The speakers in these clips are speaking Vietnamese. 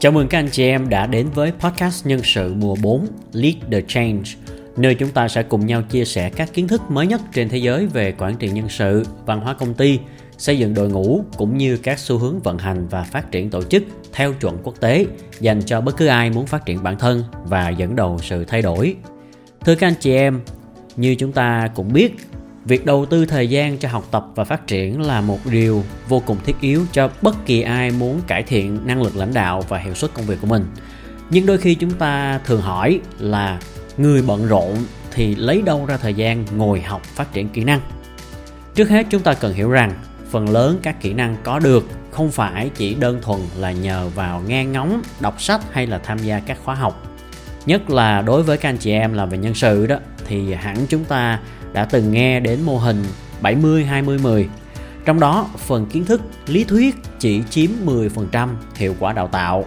Chào mừng các anh chị em đã đến với podcast nhân sự mùa 4 Lead the Change, nơi chúng ta sẽ cùng nhau chia sẻ các kiến thức mới nhất trên thế giới về quản trị nhân sự, văn hóa công ty, xây dựng đội ngũ cũng như các xu hướng vận hành và phát triển tổ chức theo chuẩn quốc tế dành cho bất cứ ai muốn phát triển bản thân và dẫn đầu sự thay đổi. Thưa các anh chị em, như chúng ta cũng biết việc đầu tư thời gian cho học tập và phát triển là một điều vô cùng thiết yếu cho bất kỳ ai muốn cải thiện năng lực lãnh đạo và hiệu suất công việc của mình. Nhưng đôi khi chúng ta thường hỏi là người bận rộn thì lấy đâu ra thời gian ngồi học phát triển kỹ năng? Trước hết chúng ta cần hiểu rằng phần lớn các kỹ năng có được không phải chỉ đơn thuần là nhờ vào nghe ngóng, đọc sách hay là tham gia các khóa học. Nhất là đối với các anh chị em làm về nhân sự đó, thì hẳn chúng ta đã từng nghe đến mô hình 70 20 10. Trong đó, phần kiến thức lý thuyết chỉ chiếm 10% hiệu quả đào tạo.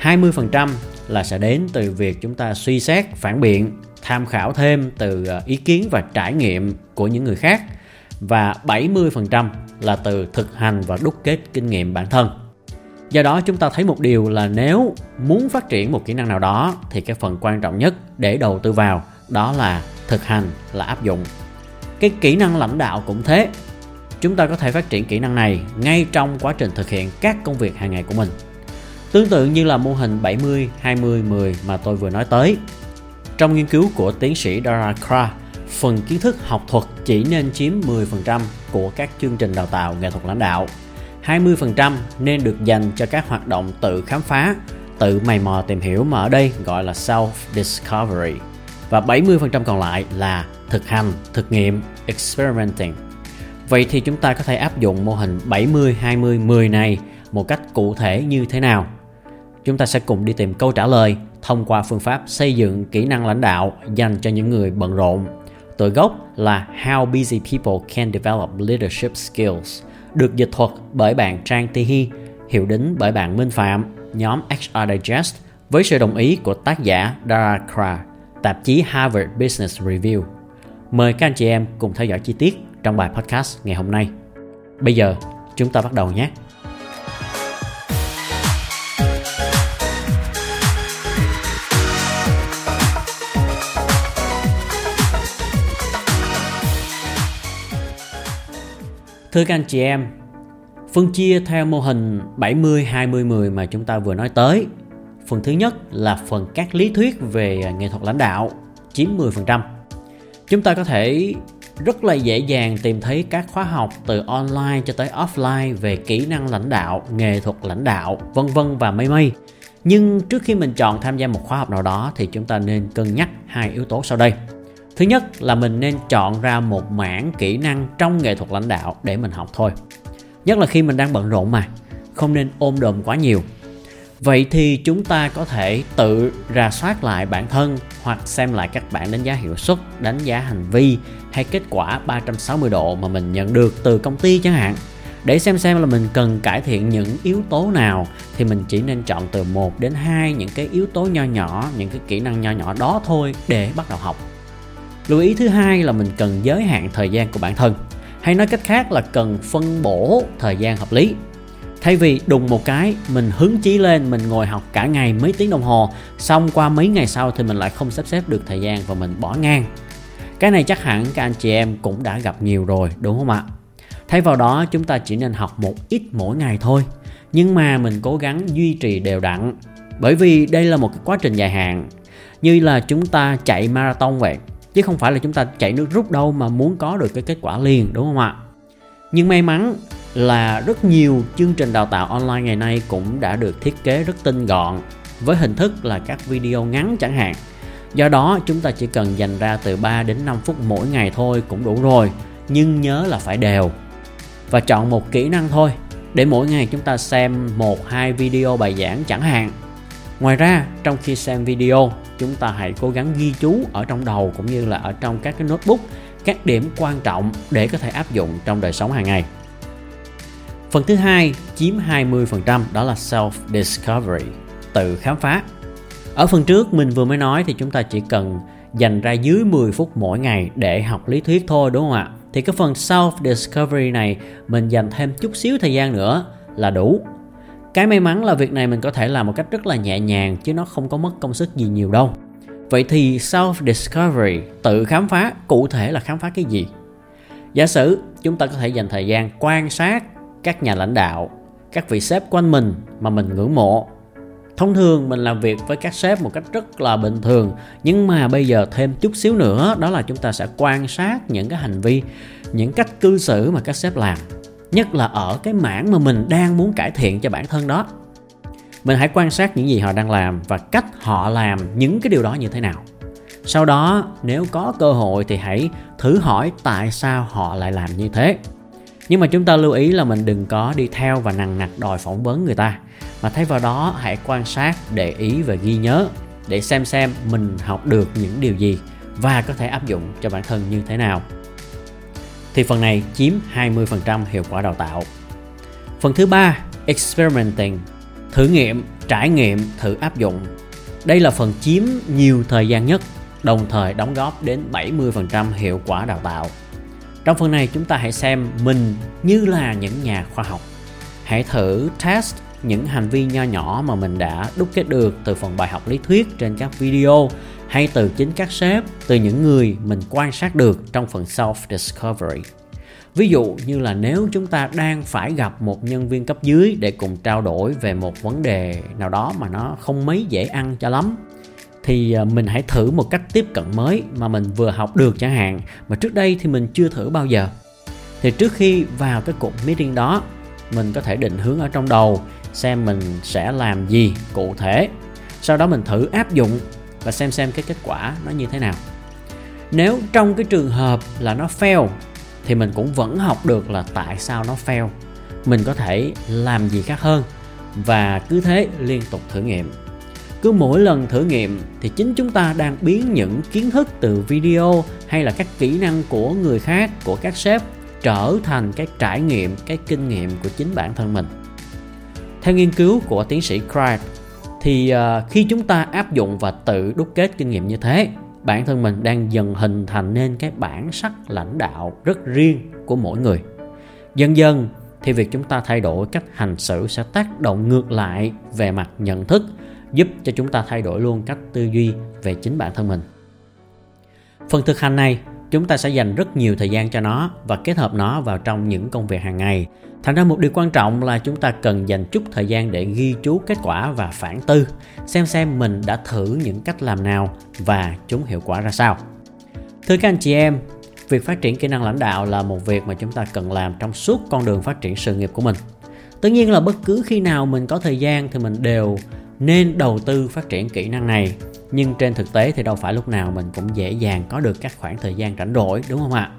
20% là sẽ đến từ việc chúng ta suy xét, phản biện, tham khảo thêm từ ờ, ý kiến và trải nghiệm của những người khác và 70% là từ thực hành và đúc kết kinh nghiệm bản thân. Do đó chúng ta thấy một điều là nếu muốn phát triển một kỹ năng nào đó thì cái phần quan trọng nhất để đầu tư vào đó là thực hành là áp dụng. Cái kỹ năng lãnh đạo cũng thế. Chúng ta có thể phát triển kỹ năng này ngay trong quá trình thực hiện các công việc hàng ngày của mình. Tương tự như là mô hình 70 20 10 mà tôi vừa nói tới. Trong nghiên cứu của tiến sĩ Dara Kra, phần kiến thức học thuật chỉ nên chiếm 10% của các chương trình đào tạo nghệ thuật lãnh đạo. 20% nên được dành cho các hoạt động tự khám phá, tự mày mò tìm hiểu mà ở đây gọi là self discovery và 70% còn lại là thực hành, thực nghiệm, experimenting. Vậy thì chúng ta có thể áp dụng mô hình 70 20 10 này một cách cụ thể như thế nào? Chúng ta sẽ cùng đi tìm câu trả lời thông qua phương pháp xây dựng kỹ năng lãnh đạo dành cho những người bận rộn. Tựa gốc là How Busy People Can Develop Leadership Skills, được dịch thuật bởi bạn Trang Thi hiệu đính bởi bạn Minh Phạm, nhóm HR Digest với sự đồng ý của tác giả Dara Kra tạp chí Harvard Business Review. Mời các anh chị em cùng theo dõi chi tiết trong bài podcast ngày hôm nay. Bây giờ, chúng ta bắt đầu nhé. Thưa các anh chị em, phân chia theo mô hình 70 20 10 mà chúng ta vừa nói tới Phần thứ nhất là phần các lý thuyết về à, nghệ thuật lãnh đạo chiếm 10%. Chúng ta có thể rất là dễ dàng tìm thấy các khóa học từ online cho tới offline về kỹ năng lãnh đạo, nghệ thuật lãnh đạo, vân vân và mây mây. Nhưng trước khi mình chọn tham gia một khóa học nào đó thì chúng ta nên cân nhắc hai yếu tố sau đây. Thứ nhất là mình nên chọn ra một mảng kỹ năng trong nghệ thuật lãnh đạo để mình học thôi. Nhất là khi mình đang bận rộn mà, không nên ôm đồm quá nhiều Vậy thì chúng ta có thể tự rà soát lại bản thân hoặc xem lại các bản đánh giá hiệu suất, đánh giá hành vi hay kết quả 360 độ mà mình nhận được từ công ty chẳng hạn. Để xem xem là mình cần cải thiện những yếu tố nào thì mình chỉ nên chọn từ 1 đến 2 những cái yếu tố nho nhỏ, những cái kỹ năng nho nhỏ đó thôi để bắt đầu học. Lưu ý thứ hai là mình cần giới hạn thời gian của bản thân. Hay nói cách khác là cần phân bổ thời gian hợp lý thay vì đùng một cái, mình hứng chí lên, mình ngồi học cả ngày mấy tiếng đồng hồ, xong qua mấy ngày sau thì mình lại không sắp xếp được thời gian và mình bỏ ngang. Cái này chắc hẳn các anh chị em cũng đã gặp nhiều rồi, đúng không ạ? Thay vào đó, chúng ta chỉ nên học một ít mỗi ngày thôi. Nhưng mà mình cố gắng duy trì đều đặn, bởi vì đây là một cái quá trình dài hạn, như là chúng ta chạy marathon vậy. Chứ không phải là chúng ta chạy nước rút đâu mà muốn có được cái kết quả liền, đúng không ạ? Nhưng may mắn là rất nhiều chương trình đào tạo online ngày nay cũng đã được thiết kế rất tinh gọn với hình thức là các video ngắn chẳng hạn. Do đó chúng ta chỉ cần dành ra từ 3 đến 5 phút mỗi ngày thôi cũng đủ rồi, nhưng nhớ là phải đều. Và chọn một kỹ năng thôi để mỗi ngày chúng ta xem một hai video bài giảng chẳng hạn. Ngoài ra, trong khi xem video, chúng ta hãy cố gắng ghi chú ở trong đầu cũng như là ở trong các cái notebook các điểm quan trọng để có thể áp dụng trong đời sống hàng ngày. Phần thứ hai chiếm 20% đó là self-discovery, tự khám phá. Ở phần trước mình vừa mới nói thì chúng ta chỉ cần dành ra dưới 10 phút mỗi ngày để học lý thuyết thôi đúng không ạ? Thì cái phần self-discovery này mình dành thêm chút xíu thời gian nữa là đủ. cái may mắn là việc này mình có thể làm một cách rất là nhẹ nhàng chứ nó không có mất công sức gì nhiều đâu vậy thì self discovery tự khám phá cụ thể là khám phá cái gì giả sử chúng ta có thể dành thời gian quan sát các nhà lãnh đạo, các vị sếp quanh mình mà mình ngưỡng mộ. Thông thường mình làm việc với các sếp một cách rất là bình thường, nhưng mà bây giờ thêm chút xíu nữa, đó là chúng ta sẽ quan sát những cái hành vi, những cách cư xử mà các sếp làm, nhất là ở cái mảng mà mình đang muốn cải thiện cho bản thân đó. Mình hãy quan sát những gì họ đang làm và cách họ làm những cái điều đó như thế nào. Sau đó, nếu có cơ hội thì hãy thử hỏi tại sao họ lại làm như thế nhưng mà chúng ta lưu ý là mình đừng có đi theo và nằng nặc đòi phỏng vấn người ta mà thay vào đó hãy quan sát để ý và ghi nhớ để xem xem mình học được những điều gì và có thể áp dụng cho bản thân như thế nào thì phần này chiếm 20% hiệu quả đào tạo. Phần thứ ba, experimenting, thử nghiệm, trải nghiệm, thử áp dụng. Đây là phần chiếm nhiều thời gian nhất, đồng thời đóng góp đến 70% hiệu quả đào tạo. Trong phần này chúng ta hãy xem mình như là những nhà khoa học. Hãy thử test những hành vi nho nhỏ mà mình đã đúc kết được từ phần bài học lý thuyết trên các video hay từ chính các sếp, từ những người mình quan sát được trong phần self discovery. Ví dụ như là nếu chúng ta đang phải gặp một nhân viên cấp dưới để cùng trao đổi về một vấn đề nào đó mà nó không mấy dễ ăn cho lắm thì à, mình hãy thử một cách tiếp cận mới mà mình vừa học được chẳng hạn mà trước đây thì mình chưa thử bao giờ. Thì trước khi vào cái cuộc meeting đó, mình có thể định hướng ở trong đầu xem mình sẽ làm gì cụ thể. Sau đó mình thử áp dụng và xem xem cái kết quả nó như thế nào nếu trong cái trường hợp là nó fail thì mình cũng vẫn học được là tại sao nó fail mình có thể làm gì khác hơn và cứ thế liên tục thử nghiệm cứ mỗi lần thử nghiệm thì chính chúng ta đang biến những kiến thức từ video hay là các kỹ năng của người khác, của các sếp trở thành cái trải nghiệm, cái kinh nghiệm của chính bản thân mình. Theo nghiên cứu của tiến sĩ Craig, thì ờ, khi chúng ta áp dụng và tự đúc kết kinh nghiệm như thế, bản thân mình đang dần hình thành nên cái bản sắc lãnh đạo rất riêng của mỗi người. Dần dần thì việc chúng ta thay đổi cách hành xử sẽ tác động ngược lại về mặt nhận thức giúp cho chúng ta thay đổi luôn cách tư duy về chính bản thân mình. Phần thực hành này, chúng ta sẽ dành rất nhiều thời gian cho nó và kết hợp nó vào trong những công việc hàng ngày. Thành ra một điều quan trọng là chúng ta cần dành chút thời gian để ghi chú kết quả và phản tư, xem xem mình đã thử những cách làm nào và chúng hiệu quả ra sao. Thưa các anh chị em, việc phát triển kỹ năng lãnh đạo là một việc mà chúng ta cần làm trong suốt con đường phát triển sự nghiệp của mình. Tất nhiên là bất cứ khi nào mình có thời gian thì mình đều nên đầu tư phát triển kỹ năng này. Nhưng trên thực tế thì đâu phải lúc nào mình cũng dễ dàng có được các khoảng thời gian rảnh rỗi đúng không ạ?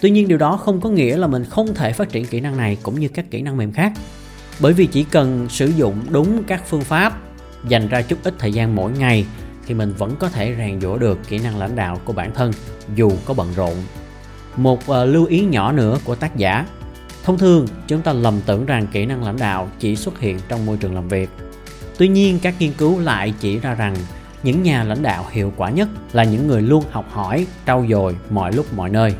Tuy nhiên điều đó không có nghĩa là mình không thể phát triển kỹ năng này cũng như các kỹ năng mềm khác. Bởi vì chỉ cần sử dụng đúng các phương pháp dành ra chút ít thời gian mỗi ngày thì mình vẫn có thể rèn giũa được kỹ năng lãnh đạo của bản thân dù có bận rộn. Một uh, lưu ý nhỏ nữa của tác giả. Thông thường chúng ta lầm tưởng rằng kỹ năng lãnh đạo chỉ xuất hiện trong môi trường làm việc tuy nhiên, các nghiên cứu lại chỉ ra rằng những nhà lãnh đạo hiệu quả nhất là những người luôn học hỏi, trau dồi mọi lúc mọi nơi.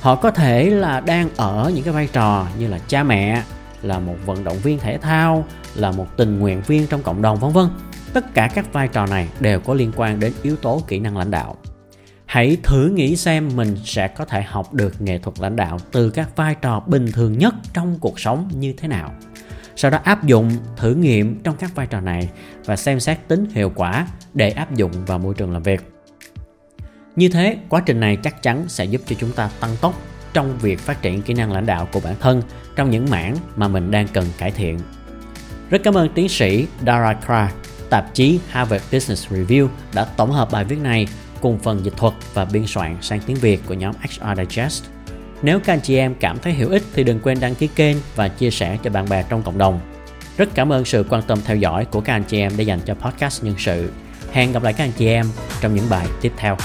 Họ có thể là đang ở những cái vai trò như là cha mẹ, là một vận động viên thể thao, là một tình nguyện viên trong cộng đồng, vân vân. Tất cả các vai trò này đều có liên quan đến yếu tố kỹ năng lãnh đạo. Hãy thử nghĩ xem mình sẽ có thể học được nghệ thuật lãnh đạo từ các vai trò bình thường nhất trong cuộc sống như thế nào sau đó áp dụng thử nghiệm trong các vai trò này và xem xét tính hiệu quả để áp dụng vào môi trường làm việc như thế quá trình này chắc chắn sẽ giúp cho chúng ta tăng tốc trong việc phát triển kỹ năng lãnh đạo của bản thân trong những mảng mà mình đang cần cải thiện rất cảm ơn tiến sĩ Dara Kra, tạp chí Harvard Business Review đã tổng hợp bài viết này cùng phần dịch thuật và biên soạn sang tiếng Việt của nhóm HR Digest. Nếu các anh chị em cảm thấy hữu ích thì đừng quên đăng ký kênh và chia sẻ cho bạn bè trong cộng đồng. Rất cảm ơn sự quan tâm theo dõi của các anh chị em đã dành cho podcast nhân sự. Hẹn gặp lại các anh chị em trong những bài tiếp theo.